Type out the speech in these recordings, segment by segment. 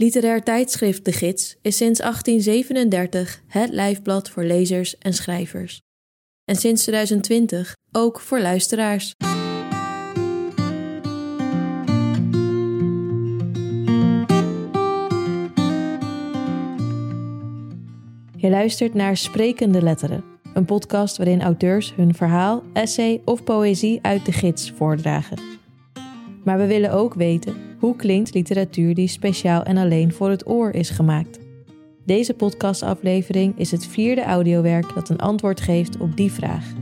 Literair tijdschrift De Gids is sinds 1837 het lijfblad voor lezers en schrijvers. En sinds 2020 ook voor luisteraars. Je luistert naar Sprekende Letteren, een podcast waarin auteurs hun verhaal, essay of poëzie uit de gids voordragen. Maar we willen ook weten hoe klinkt literatuur die speciaal en alleen voor het oor is gemaakt. Deze podcastaflevering is het vierde audiowerk dat een antwoord geeft op die vraag.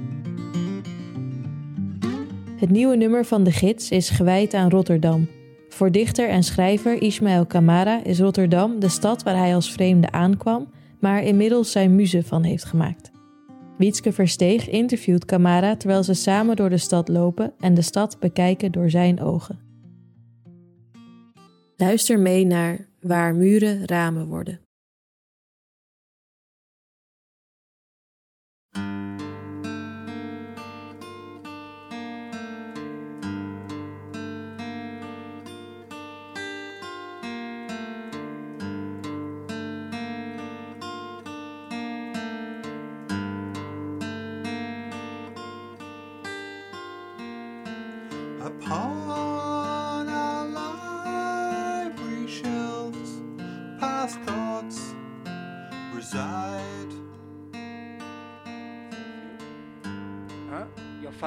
Het nieuwe nummer van de gids is gewijd aan Rotterdam. Voor dichter en schrijver Ismaël Kamara is Rotterdam de stad waar hij als vreemde aankwam, maar inmiddels zijn muze van heeft gemaakt. Wietske Versteeg interviewt Kamara terwijl ze samen door de stad lopen en de stad bekijken door zijn ogen. Luister mee naar Waar muren ramen worden.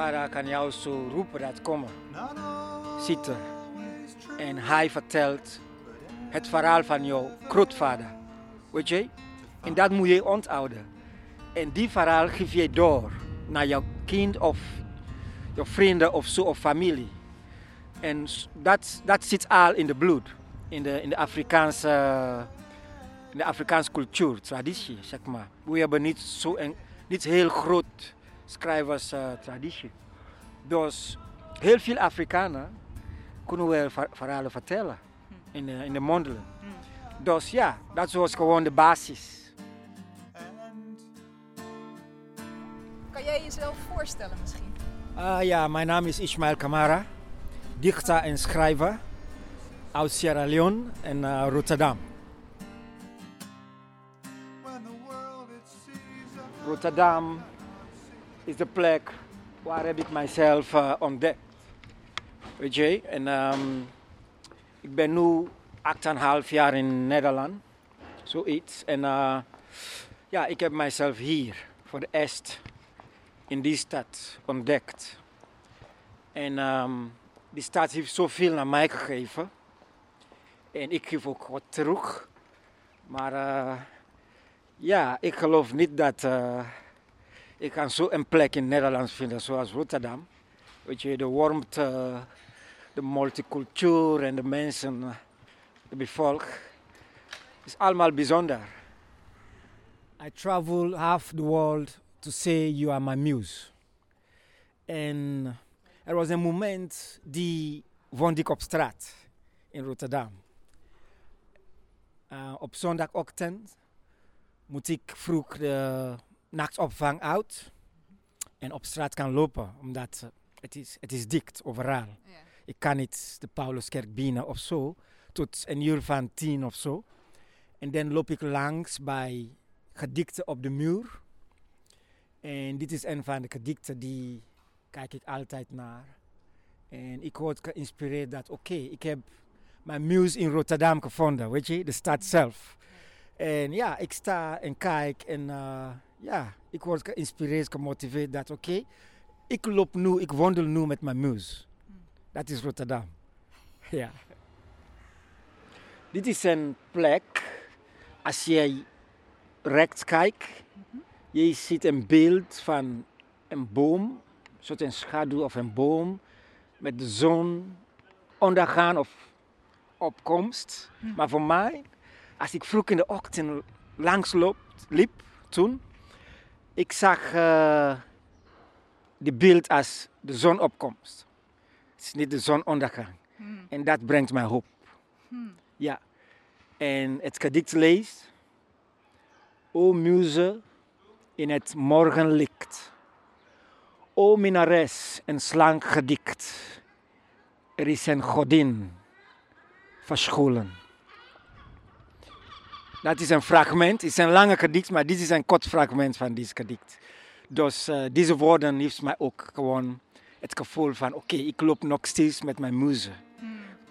Je vader kan jou zo roepen dat kom maar, Not zitten. En hij vertelt het verhaal van jouw grootvader. Weet je? En dat moet je onthouden. En die verhaal geef je door naar jouw kind of jouw vrienden of zo of familie. En dat, dat zit al in de bloed. In de, in de Afrikaanse, in de Afrikaanse cultuur, traditie, zeg maar. We hebben niet zo een niet heel groot schrijverstraditie. Dus heel veel Afrikanen kunnen wel ver- verhalen vertellen in de, in de mondelen. Dus ja, dat was gewoon de basis. Kan jij jezelf voorstellen misschien? Ah ja, mijn naam is Ismaël Kamara, dichter en schrijver uit Sierra Leone en eh, Rotterdam. Rotterdam is de plek waar heb ik mijzelf eh, ontdekt. Weet en ehm, ik ben nu 8,5 jaar in Nederland, zoiets. En eh, ja, ik heb mijzelf hier voor de eerst in die stad ontdekt. En ehm, die stad heeft zoveel naar mij gegeven. En ik geef ook wat terug. Maar eh, ja, ik geloof niet dat ik kan zo een plek in Nederland vinden zoals Rotterdam. Weet je, de warmte, de multicultuur en de mensen, de bevolk. is allemaal bijzonder. I travel half the world to say you are my muse. En er was een moment die woonde ik op straat in Rotterdam. Uh, op zondagochtend moet ik vroeg de nachtopvang uit en op straat kan lopen, omdat eh, het is, het is dicht overal. Ja. Ik kan niet de Pauluskerk binnen of zo, tot een uur van tien of zo. En dan loop ik langs bij gedikten op de muur. En dit is een van de gedikten die kijk ik altijd naar. En ik word geïnspireerd dat, oké, ik heb mijn muse in Rotterdam gevonden, weet je, de stad zelf. En ja, ik sta en kijk en eh, ja, ik word geïnspireerd, gemotiveerd dat, oké, ik loop nu, ik wandel nu met mijn muse. Dat is Rotterdam. Ja. Dit is een plek, als jij rechts kijkt, je ziet een beeld van een boom, een soort een schaduw of een boom, met de zon ondergaan of opkomst. Maar voor mij, als ik vroeg in de ochtend langs liep toen, ik zag eh die beeld als de zonopkomst. Het is niet de zonondergang. Hmm. En dat brengt mij hoop. Ja. En het gedicht leest. O muze in het morgenlicht. O minares, een slank gedicht. Er is een godin verscholen. Dat is een fragment. Het is een lange gedicht, maar dit is een kort fragment van dit gedicht. Dus eh, deze woorden heeft mij ook gewoon het gevoel van: oké, ik loop nog steeds met mijn muze.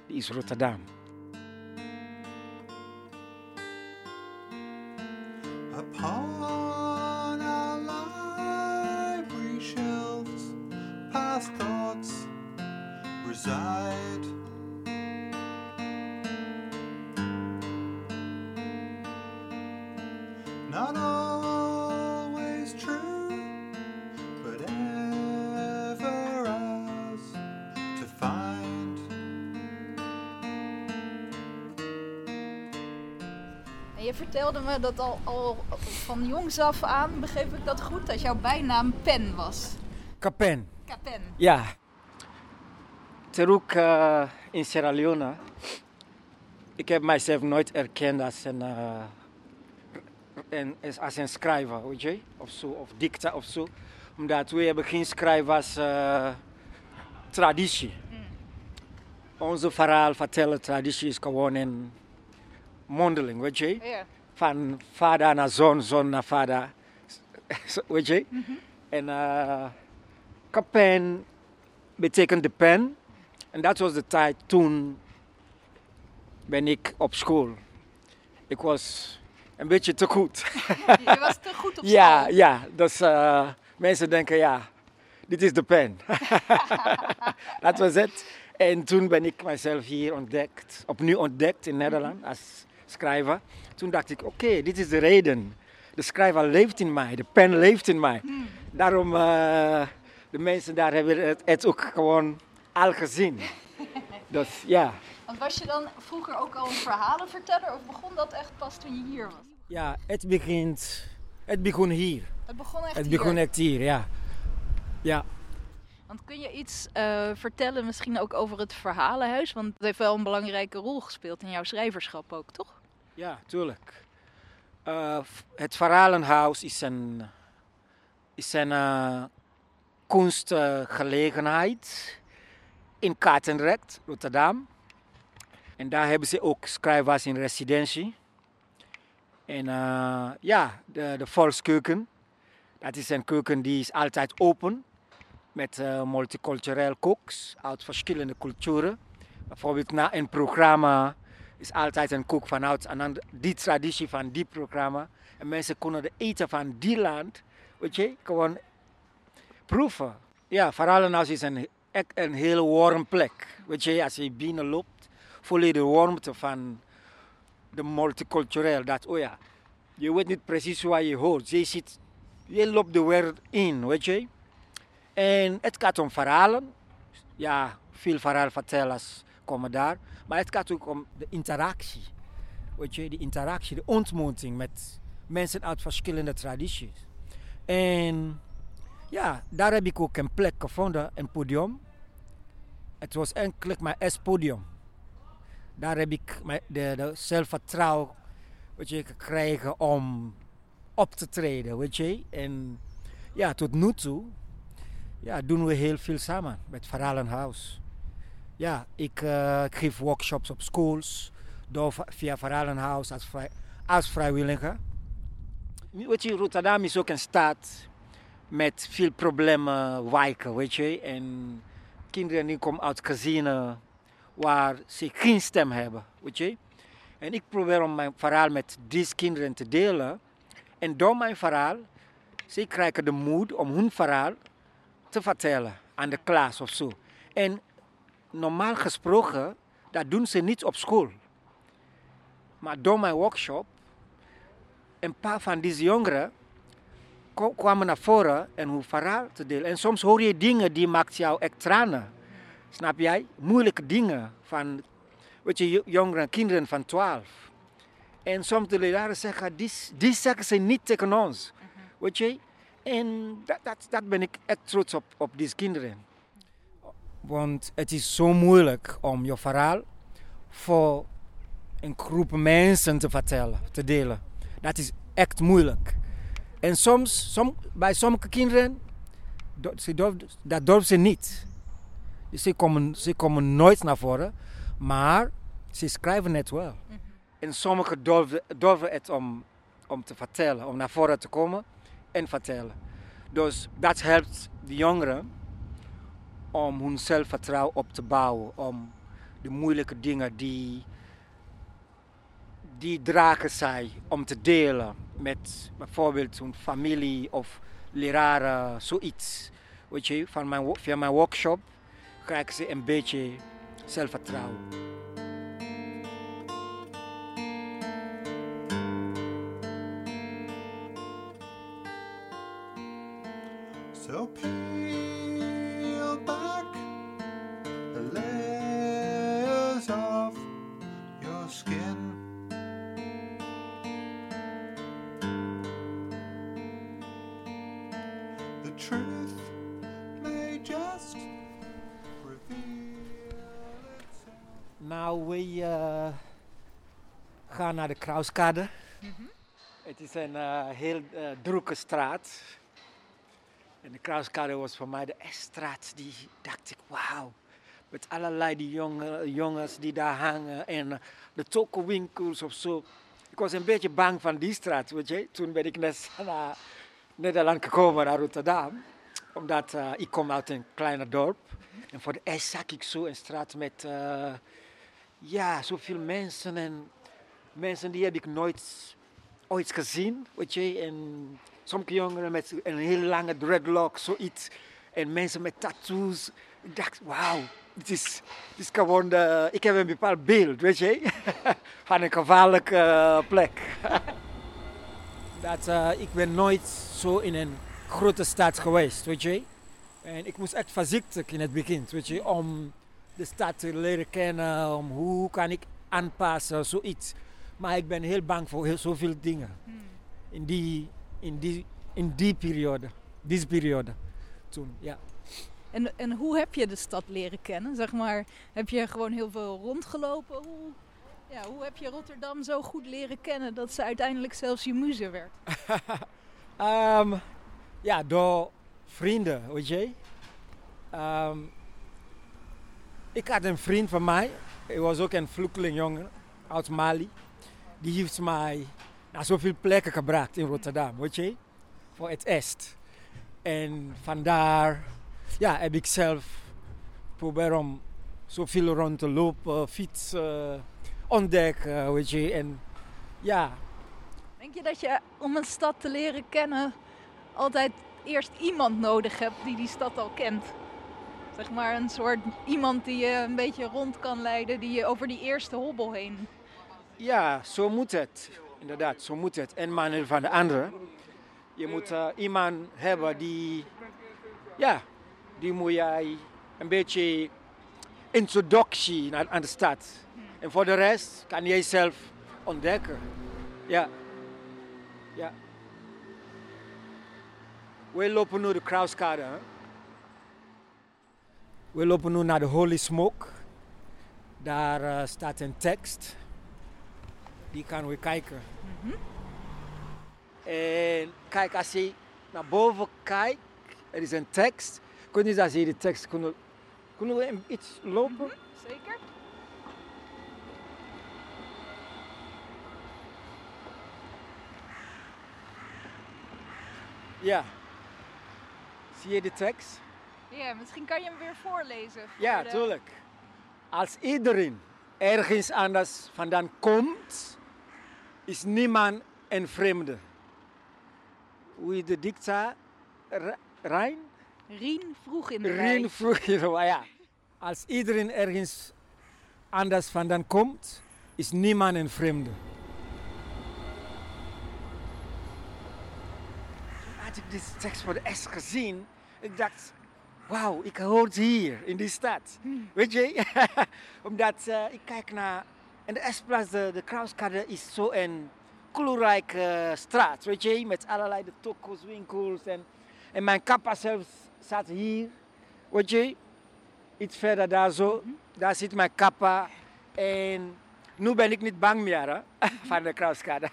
Die is Rotterdam. En je vertelde me dat al, al van jongs af aan, begreep ik dat goed, dat jouw bijnaam Pen was. Capen. Kapen. Ja. Terug eh, in Sierra Leone. Ik heb mijzelf nooit erkend als een, eh, een, als een schrijver, weet je? Of zo, of dicta of zo. Omdat we hebben geen schrijvers eh, traditie. Onze verhaal vertellen traditie is gewoon een mondeling, weet je? Ja. Van vader naar zoon, zoon naar vader. Weet je? En eh kapen betekent de pen. En dat was de tijd toen ben ik op school. Ik was een beetje te goed. Je was te goed op ja, school. ja. Dus eh, mensen denken, ja, dit is de pen. dat was het. En toen ben ik mezelf hier ontdekt, opnieuw ontdekt in Nederland als schrijver. Toen dacht ik, oké, dit is de reden. De schrijver leeft in mij, de pen leeft in mij. Daarom, eh, de mensen daar hebben het, het ook gewoon al gezien. Dus ja, Want was je dan vroeger ook al een verhalenverteller of begon dat echt pas toen je hier was? ja het, begint, het begon hier. Het begon echt Het hier. begon echt hier, ja. Ja, Want kun je iets eh, vertellen misschien ook over het verhalenhuis? Want het heeft wel een belangrijke rol gespeeld in jouw schrijverschap ook, toch? Ja, tuurlijk. Eh, het Verhalenhuis is een, is een eh, kunstgelegenheid in Katendrecht, Rotterdam. En daar hebben ze ook schrijvers in residentie. En eh, ja, de, de volkskeuken. Dat is een keuken die is altijd open. Met eh, multicultureel koks uit verschillende culturen. Bijvoorbeeld na een programma is altijd een kook vanuit die traditie van die programma. En mensen kunnen de eten van die land, weet je, gewoon proeven. Ja, Verhalenhuis is een, een heel warm plek. Weet je, als je binnen loopt, voel je de warmte van de multicultureel. Dat, oh ja, je weet niet precies waar je hoort. Je, zit, je loopt de wereld in, weet je. En het gaat om verhalen. Ja, veel verhaalvertellers komen daar. Maar het gaat ook om de interactie. Weet je, de interactie, de ontmoeting met mensen uit verschillende tradities. En ja, daar heb ik ook een plek gevonden, een podium. Het was eigenlijk mijn eerste podium. Daar heb ik de zelfvertrouwen weet je, gekregen om op te treden, weet je. En ja, tot nu toe ja, doen we heel veel samen met Verhalenhuis. Ja, ik, eh, ik geef workshops op schools, door, via Verhalenhuis als, als vrijwilliger. Weet je, Rotterdam is ook een stad met veel problemen wijken, weet je. En kinderen die komen uit gezinnen waar ze geen stem hebben, weet je. En ik probeer om mijn verhaal met deze kinderen te delen. En door mijn verhaal, ze krijgen de moed om hun verhaal te vertellen aan de klas of zo. En normaal gesproken, dat doen ze niet op school. Maar door mijn workshop, een paar van deze jongeren kwamen naar voren en hun verhaal te delen. En soms hoor je dingen die maakt jou echt tranen. Snap jij? Moeilijke dingen van, weet je, jo- jongeren, kinderen van 12. En soms de leraren zeggen, die, die zeggen ze niet tegen ons. Weet je? En dat, dat, dat ben ik echt trots op, op deze kinderen. Want het is zo moeilijk om je verhaal voor een groep mensen te vertellen, te delen. Dat is echt moeilijk. En soms, som, bij sommige kinderen, do- ze durf, dat durven ze niet. Dus ze komen, ze komen nooit naar voren, maar ze schrijven het wel. En sommigen durven, durven het om, om te vertellen, om naar voren te komen en vertellen. Dus dat helpt de jongeren om hun zelfvertrouwen op te bouwen. Om de moeilijke dingen die, die dragen zij om te delen met bijvoorbeeld hun familie of leraren, zoiets. Weet je, van mijn, via mijn workshop krijgen ze een beetje zelfvertrouwen. We eh, gaan naar de Krauskade. Het is een eh, heel eh, drukke straat. En de Krauskade was voor mij de straat die dacht ik, wauw. Met allerlei die jonge, jongens die daar hangen en de tokowinkels of zo. Ik was een beetje bang van die straat, weet je. Toen ben ik net naar Nederland gekomen, naar Rotterdam. Omdat ik kom uit een kleiner dorp. En voor de eerst zag ik zo een straat met ja, zoveel mensen. En mensen die heb ik nooit ooit gezien, weet je. En sommige jongeren met een heel lange dreadlock, zoiets. En mensen met tattoos. Ik dacht, wauw, dit is, gewoon de, ik heb een bepaald beeld, weet je. Van een gevaarlijke eh, plek. Dat, eh, ik ben nooit zo in een grote stad geweest, weet je. En ik moest echt voorzichtig in het begin, weet je, om de stad te leren kennen, om hoe kan ik aanpassen, zoiets. Maar ik ben heel bang voor heel zoveel dingen in die, in die, in die periode, deze periode toen, ja. En, en hoe heb je de stad leren kennen? Zeg maar, heb je gewoon heel veel rondgelopen? Hoe, ja, hoe heb je Rotterdam zo goed leren kennen dat ze uiteindelijk zelfs je muze werd? Ehm, ja, door vrienden, weet je. Ehm, ik had een vriend van mij, hij was ook een vluchtelingenjongen uit Mali. Die heeft mij naar zoveel plekken gebracht in Rotterdam, weet je. Voor het eerst. En vandaar ja, heb ik zelf proberen om zoveel rond te lopen, fietsen, ontdekken, weet je. En ja, Denk je dat je om een stad te leren kennen altijd eerst iemand nodig hebt die die stad al kent? Zeg maar een soort iemand die je een beetje rond kan leiden, die je over die eerste hobbel heen. Ja, zo moet het. Inderdaad, zo moet het. En maar van de andere. Je moet eh, iemand hebben die, ja, die moet jij een beetje introductie naar, aan de stad. En voor de rest kan jij zelf ontdekken. Ja. Ja. We lopen nu de Krauskade. hè. We lopen nu naar de Holy Smoke. Daar eh, staat een tekst. Die kan we kijken. En kijk, als je naar boven kijkt, er is een tekst. Kun je dat zien, die tekst? Kunnen, kunnen we iets lopen? Zeker? Ja. Zie je de tekst? Ja, misschien kan je hem weer voorlezen. voor Ja, de- tuurlijk. Als iedereen ergens anders vandaan komt, is niemand een vreemde. Hoe de dicta Rijn? Rien vroeg in de Rien rij. vroeg je zo, ja. Als iedereen ergens anders vandaan komt, is niemand een vreemde. Toen had ik deze tekst voor de eerst gezien, ik dacht, wauw, ik hoor hier in die stad. Weet je? Omdat eh, ik kijk naar, in de eerste plaats, de, de Krauskade is zo een kleurrijke eh, straat, weet je? Met allerlei de tokos, winkels en, en mijn kappa zelfs staat hier, weet je? Iets verder daar zo, daar zit mijn kappa en nu ben ik niet bang meer hè, van de Krauskade.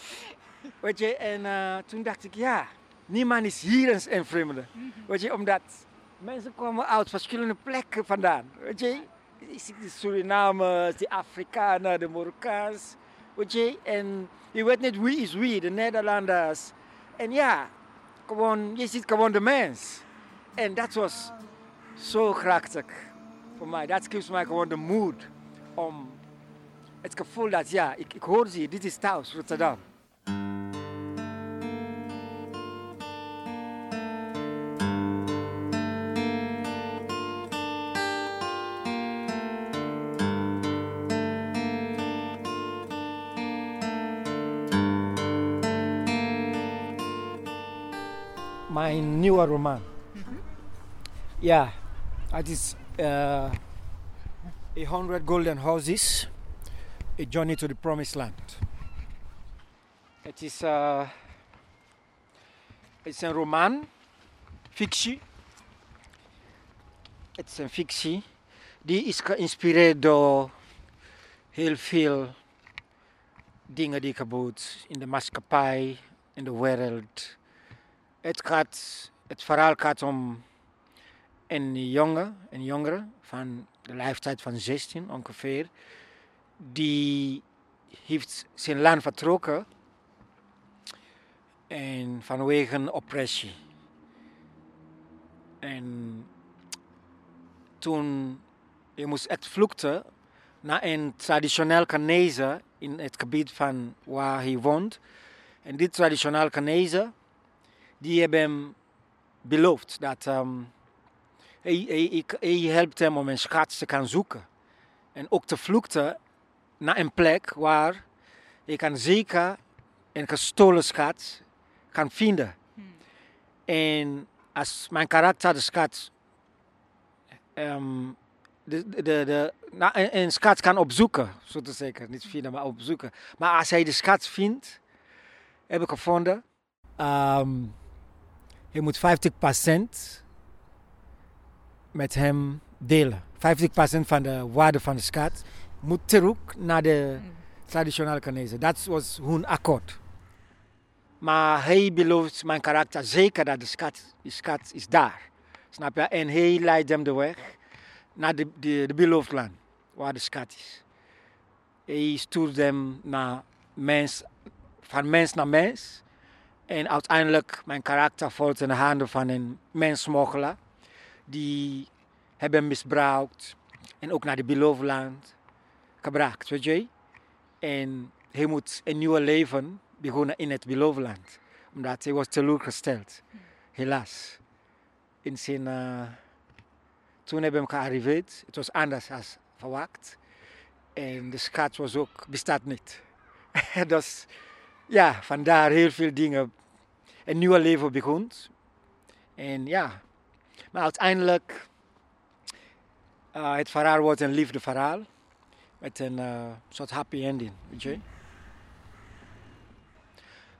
weet je, en eh, toen dacht ik, ja, niemand is hier eens een vreemde. Weet je, omdat mensen komen uit verschillende plekken vandaan. Weet je, je ziet de Surinamers, de Afrikanen, de Marokkaans. Weet je? En je weet niet wie is wie, de Nederlanders. En ja, gewoon, je ziet gewoon de mens. En dat was zo krachtig voor mij. Dat geeft mij gewoon de moed om het gevoel dat ja, ik, ik hoor ze, dit is thuis, Rotterdam. Mijn nieuwe roman. Ja, het is uh, A Hundred Golden Houses, A Journey to the Promised Land. Het is, uh, het is een roman, fictie. Het is een fictie die is geïnspireerd door heel veel dingen die gebeurt in de maatschappij, in de wereld. Het, gaat, het verhaal gaat om een jongen, een jongere van de leeftijd van 16 ongeveer, die heeft zijn land vertrokken en vanwege oppressie. En toen je moest echt vluchten naar een traditioneel Ghanese in het gebied van waar hij woont. En die traditioneel Ghanese, die hebben hem beloofd dat um, hij, hij, hij helpt hem om een schat te gaan zoeken. En ook te vluchten naar een plek waar je kan zeker een gestolen schat kan vinden. En als mijn karakter de schat, um, de, de, de, nou, een, een schat kan opzoeken, zo te zeggen, niet vinden, maar opzoeken. Maar als hij de schat vindt, heb ik gevonden, um, je moet 50% met hem delen. 50% van de waarde van de schat moet terug naar de traditionele Canadezen. Dat was hun akkoord. Maar hij belooft mijn karakter zeker dat de schat, de schat is daar. Snap je? En hij leidt hem de weg naar de, de, de beloofd land, waar de schat is. Hij stuurt hem naar mens, van mens naar mens. En uiteindelijk, mijn karakter valt in de handen van een mensmokkelaar. Die hebben misbruikt. En ook naar de beloofd land gebracht, weet je. En hij moet een nieuw leven begonnen in het beloofd land. Omdat hij was teleurgesteld. Helaas. In zijn, uh, toen hebben we hem gearriveerd. Het was anders dan verwacht. En de schat was ook, bestaat niet. dus ja, vandaar heel veel dingen. Een nieuw leven begon. En ja, maar uiteindelijk, uh, het verhaal wordt een liefdeverhaal. Met een uh, soort happy ending, weet je.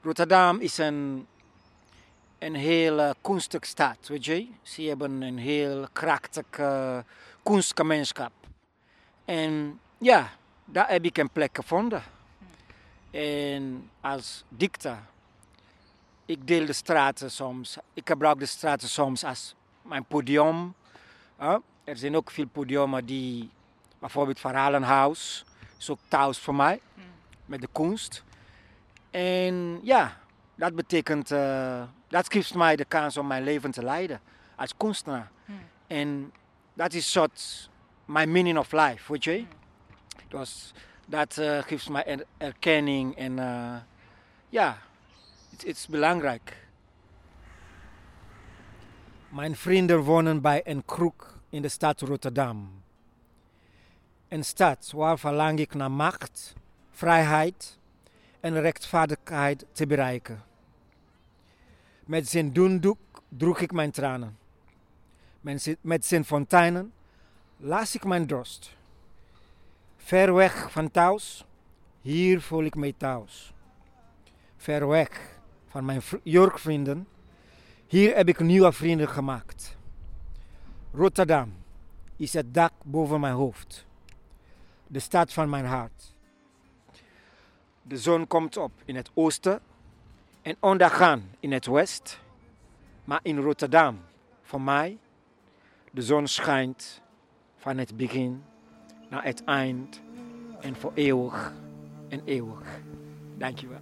Rotterdam is een, een heel kunstig stad, weet je. Ze hebben een heel krachtig uh, kunstgemeenschap. En ja, daar heb ik een plek gevonden. En als dichter, ik deel de straten soms. Ik gebruik de straten soms als mijn podium. Er zijn ook veel podiumen die, bijvoorbeeld Verhalenhuis, is ook thuis voor mij, mm. met de kunst. En ja, dat betekent, uh, dat geeft mij de kans om mijn leven te leiden als kunstenaar. Mm. En dat is soort mijn meaning of life, weet je. Dus dat uh, geeft mij er erkenning en uh, ja, het is belangrijk. Mijn vrienden wonen bij een kroeg in de stad Rotterdam. Een stad waar verlang ik naar macht, vrijheid en rechtvaardigheid te bereiken. Met zijn doendoek droeg ik mijn tranen. Met zijn fonteinen las ik mijn dorst. Ver weg van thuis, hier voel ik mij thuis. Ver weg van mijn jurkvrienden, hier heb ik nieuwe vrienden gemaakt. Rotterdam is het dak boven mijn hoofd, de stad van mijn hart. De zon komt op in het oosten en ondergaan in het west. Maar in Rotterdam, voor mij, de zon schijnt van het begin naar het eind en voor eeuwig en eeuwig. Dankjewel.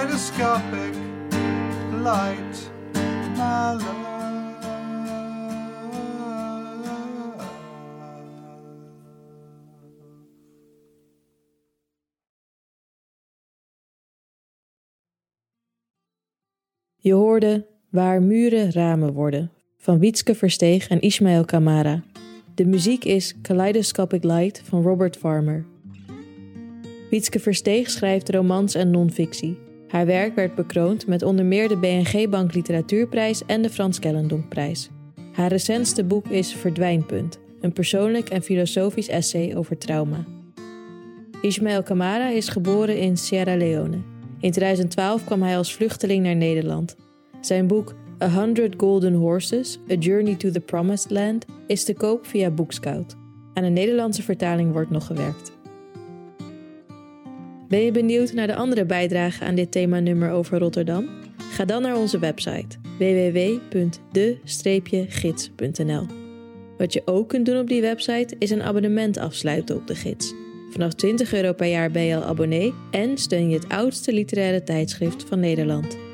Kaleidoscopic light my Je hoorde Waar muren ramen worden van Wietske Versteeg en Ismaël Kamara. De muziek is Kaleidoscopic Light van Robert Farmer. Wietske Versteeg schrijft romans en non-fictie. Haar werk werd bekroond met onder meer de BNG Bank Literatuurprijs en de Frans Kellendonkprijs. Haar recentste boek is Verdwijnpunt, een persoonlijk en filosofisch essay over trauma. Ismaël Kamara is geboren in Sierra Leone. In 2012 kwam hij als vluchteling naar Nederland. Zijn boek A Hundred Golden Horses, A Journey to the Promised Land is te koop via Bookscout. Aan een Nederlandse vertaling wordt nog gewerkt. Ben je benieuwd naar de andere bijdragen aan dit themanummer over Rotterdam? Ga dan naar onze website www.de-gids.nl. Wat je ook kunt doen op die website is een abonnement afsluiten op de gids. Vanaf 20 euro per jaar ben je al abonnee en steun je het oudste literaire tijdschrift van Nederland.